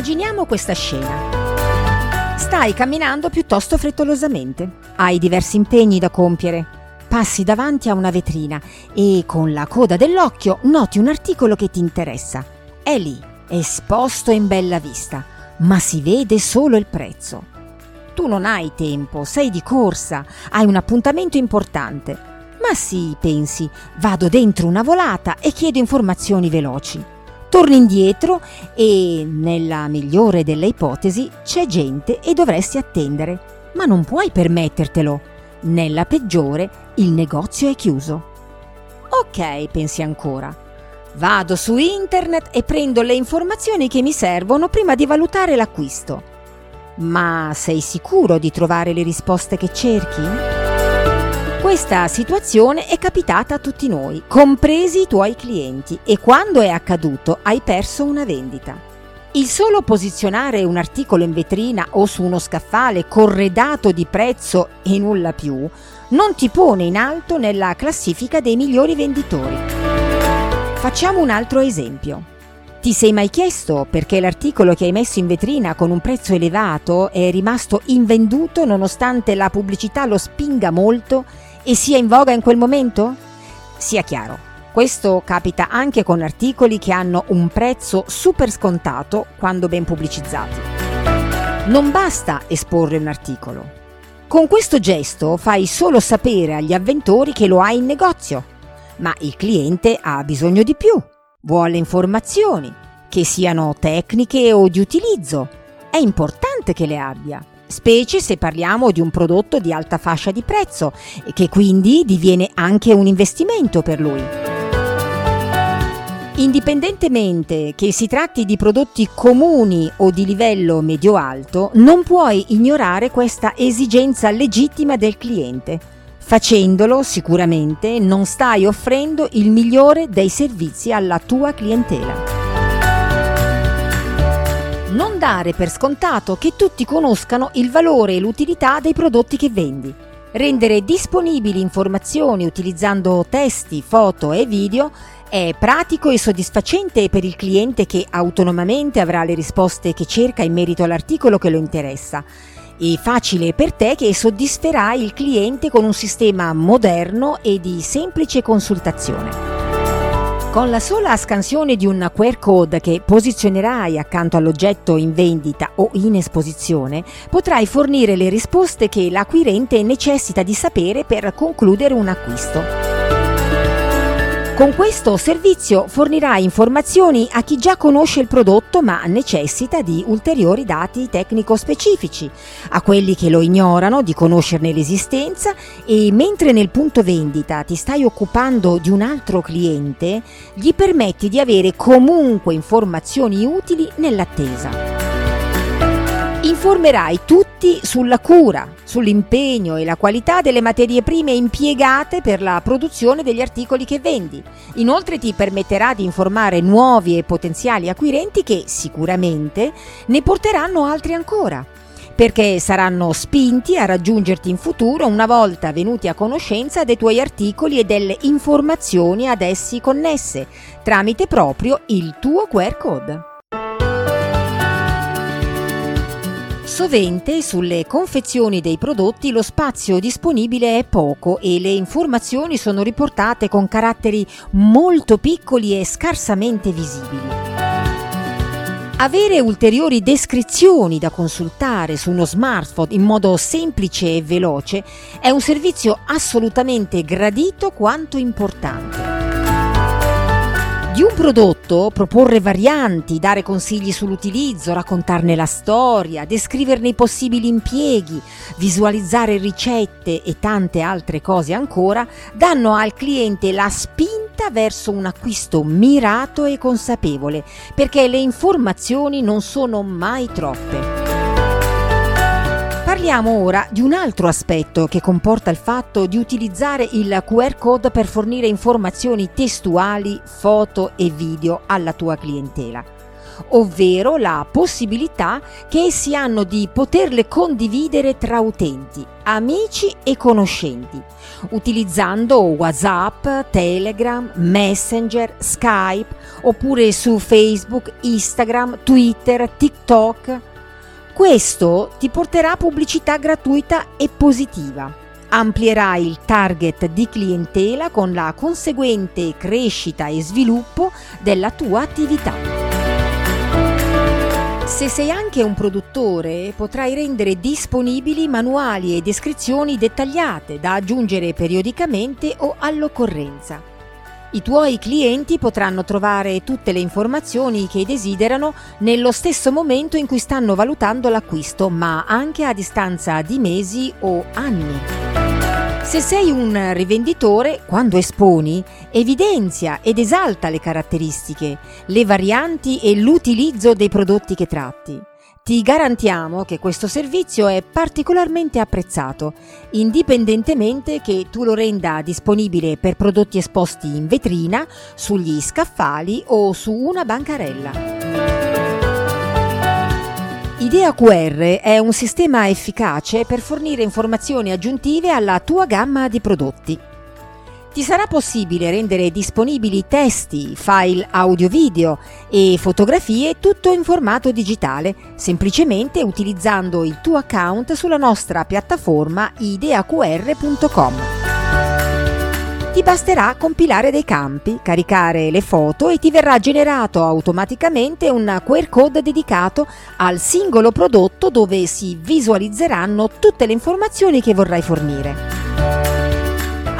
Immaginiamo questa scena. Stai camminando piuttosto frettolosamente, hai diversi impegni da compiere. Passi davanti a una vetrina e con la coda dell'occhio noti un articolo che ti interessa. È lì, esposto in bella vista, ma si vede solo il prezzo. Tu non hai tempo, sei di corsa, hai un appuntamento importante. Ma sì, pensi, vado dentro una volata e chiedo informazioni veloci. Torni indietro e, nella migliore delle ipotesi, c'è gente e dovresti attendere, ma non puoi permettertelo. Nella peggiore, il negozio è chiuso. Ok, pensi ancora. Vado su internet e prendo le informazioni che mi servono prima di valutare l'acquisto. Ma sei sicuro di trovare le risposte che cerchi? Questa situazione è capitata a tutti noi, compresi i tuoi clienti, e quando è accaduto hai perso una vendita. Il solo posizionare un articolo in vetrina o su uno scaffale corredato di prezzo e nulla più non ti pone in alto nella classifica dei migliori venditori. Facciamo un altro esempio. Ti sei mai chiesto perché l'articolo che hai messo in vetrina con un prezzo elevato è rimasto invenduto nonostante la pubblicità lo spinga molto e sia in voga in quel momento? Sia chiaro, questo capita anche con articoli che hanno un prezzo super scontato quando ben pubblicizzati. Non basta esporre un articolo. Con questo gesto fai solo sapere agli avventori che lo hai in negozio, ma il cliente ha bisogno di più, vuole informazioni, che siano tecniche o di utilizzo. È importante che le abbia specie se parliamo di un prodotto di alta fascia di prezzo che quindi diviene anche un investimento per lui. Indipendentemente che si tratti di prodotti comuni o di livello medio-alto, non puoi ignorare questa esigenza legittima del cliente. Facendolo sicuramente non stai offrendo il migliore dei servizi alla tua clientela. Non dare per scontato che tutti conoscano il valore e l'utilità dei prodotti che vendi. Rendere disponibili informazioni utilizzando testi, foto e video è pratico e soddisfacente per il cliente che autonomamente avrà le risposte che cerca in merito all'articolo che lo interessa e facile per te che soddisferai il cliente con un sistema moderno e di semplice consultazione. Con la sola scansione di un QR code che posizionerai accanto all'oggetto in vendita o in esposizione, potrai fornire le risposte che l'acquirente necessita di sapere per concludere un acquisto. Con questo servizio fornirai informazioni a chi già conosce il prodotto ma necessita di ulteriori dati tecnico-specifici, a quelli che lo ignorano di conoscerne l'esistenza e mentre nel punto vendita ti stai occupando di un altro cliente, gli permetti di avere comunque informazioni utili nell'attesa. Informerai tutti sulla cura, sull'impegno e la qualità delle materie prime impiegate per la produzione degli articoli che vendi. Inoltre ti permetterà di informare nuovi e potenziali acquirenti che sicuramente ne porteranno altri ancora perché saranno spinti a raggiungerti in futuro una volta venuti a conoscenza dei tuoi articoli e delle informazioni ad essi connesse, tramite proprio il tuo QR code. Sovente sulle confezioni dei prodotti lo spazio disponibile è poco e le informazioni sono riportate con caratteri molto piccoli e scarsamente visibili. Avere ulteriori descrizioni da consultare su uno smartphone in modo semplice e veloce è un servizio assolutamente gradito quanto importante. Di un prodotto proporre varianti, dare consigli sull'utilizzo, raccontarne la storia, descriverne i possibili impieghi, visualizzare ricette e tante altre cose ancora, danno al cliente la spinta verso un acquisto mirato e consapevole, perché le informazioni non sono mai troppe. Parliamo ora di un altro aspetto che comporta il fatto di utilizzare il QR code per fornire informazioni testuali, foto e video alla tua clientela. ovvero la possibilità che essi hanno di poterle condividere tra utenti, amici e conoscenti, utilizzando WhatsApp, Telegram, Messenger, Skype oppure su Facebook, Instagram, Twitter, TikTok. Questo ti porterà pubblicità gratuita e positiva amplierà il target di clientela con la conseguente crescita e sviluppo della tua attività. Se sei anche un produttore, potrai rendere disponibili manuali e descrizioni dettagliate da aggiungere periodicamente o all'occorrenza. I tuoi clienti potranno trovare tutte le informazioni che desiderano nello stesso momento in cui stanno valutando l'acquisto, ma anche a distanza di mesi o anni. Se sei un rivenditore, quando esponi, evidenzia ed esalta le caratteristiche, le varianti e l'utilizzo dei prodotti che tratti. Ti garantiamo che questo servizio è particolarmente apprezzato, indipendentemente che tu lo renda disponibile per prodotti esposti in vetrina, sugli scaffali o su una bancarella. Idea QR è un sistema efficace per fornire informazioni aggiuntive alla tua gamma di prodotti. Ti sarà possibile rendere disponibili testi, file audio-video e fotografie tutto in formato digitale, semplicemente utilizzando il tuo account sulla nostra piattaforma ideaqr.com. Ti basterà compilare dei campi, caricare le foto e ti verrà generato automaticamente un QR code dedicato al singolo prodotto dove si visualizzeranno tutte le informazioni che vorrai fornire.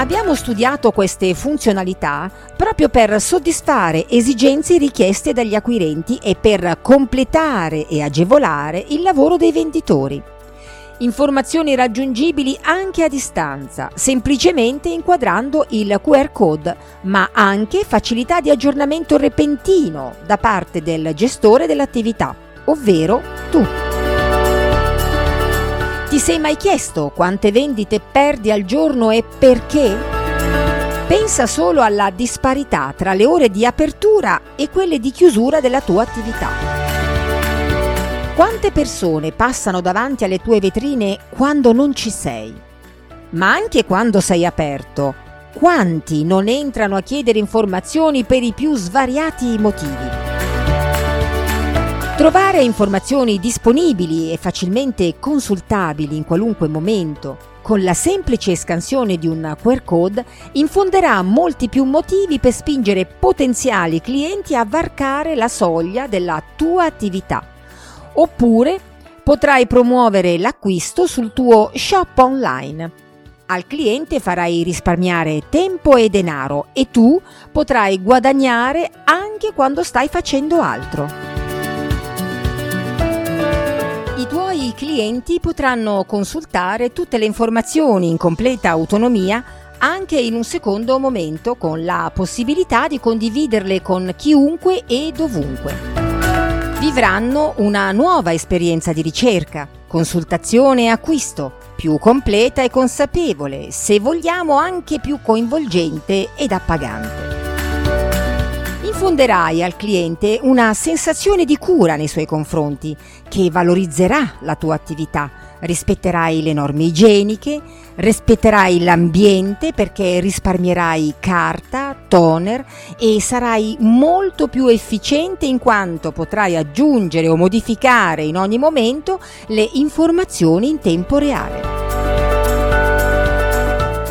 Abbiamo studiato queste funzionalità proprio per soddisfare esigenze richieste dagli acquirenti e per completare e agevolare il lavoro dei venditori informazioni raggiungibili anche a distanza, semplicemente inquadrando il QR code, ma anche facilità di aggiornamento repentino da parte del gestore dell'attività, ovvero tu. Ti sei mai chiesto quante vendite perdi al giorno e perché? Pensa solo alla disparità tra le ore di apertura e quelle di chiusura della tua attività. Quante persone passano davanti alle tue vetrine quando non ci sei? Ma anche quando sei aperto, quanti non entrano a chiedere informazioni per i più svariati motivi? Trovare informazioni disponibili e facilmente consultabili in qualunque momento con la semplice scansione di un QR code infonderà molti più motivi per spingere potenziali clienti a varcare la soglia della tua attività oppure potrai promuovere l'acquisto sul tuo shop online. Al cliente farai risparmiare tempo e denaro e tu potrai guadagnare anche quando stai facendo altro. I tuoi clienti potranno consultare tutte le informazioni in completa autonomia anche in un secondo momento con la possibilità di condividerle con chiunque e dovunque vivranno una nuova esperienza di ricerca, consultazione e acquisto, più completa e consapevole, se vogliamo anche più coinvolgente ed appagante. Infonderai al cliente una sensazione di cura nei suoi confronti, che valorizzerà la tua attività, rispetterai le norme igieniche, rispetterai l'ambiente perché risparmierai carta, toner e sarai molto più efficiente in quanto potrai aggiungere o modificare in ogni momento le informazioni in tempo reale.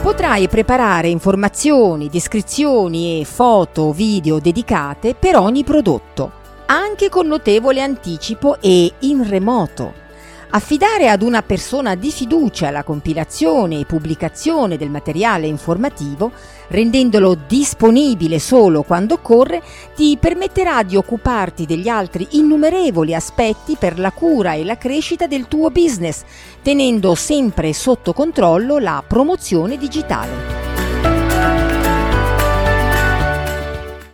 Potrai preparare informazioni, descrizioni e foto, video dedicate per ogni prodotto, anche con notevole anticipo e in remoto Affidare ad una persona di fiducia la compilazione e pubblicazione del materiale informativo, rendendolo disponibile solo quando occorre, ti permetterà di occuparti degli altri innumerevoli aspetti per la cura e la crescita del tuo business, tenendo sempre sotto controllo la promozione digitale.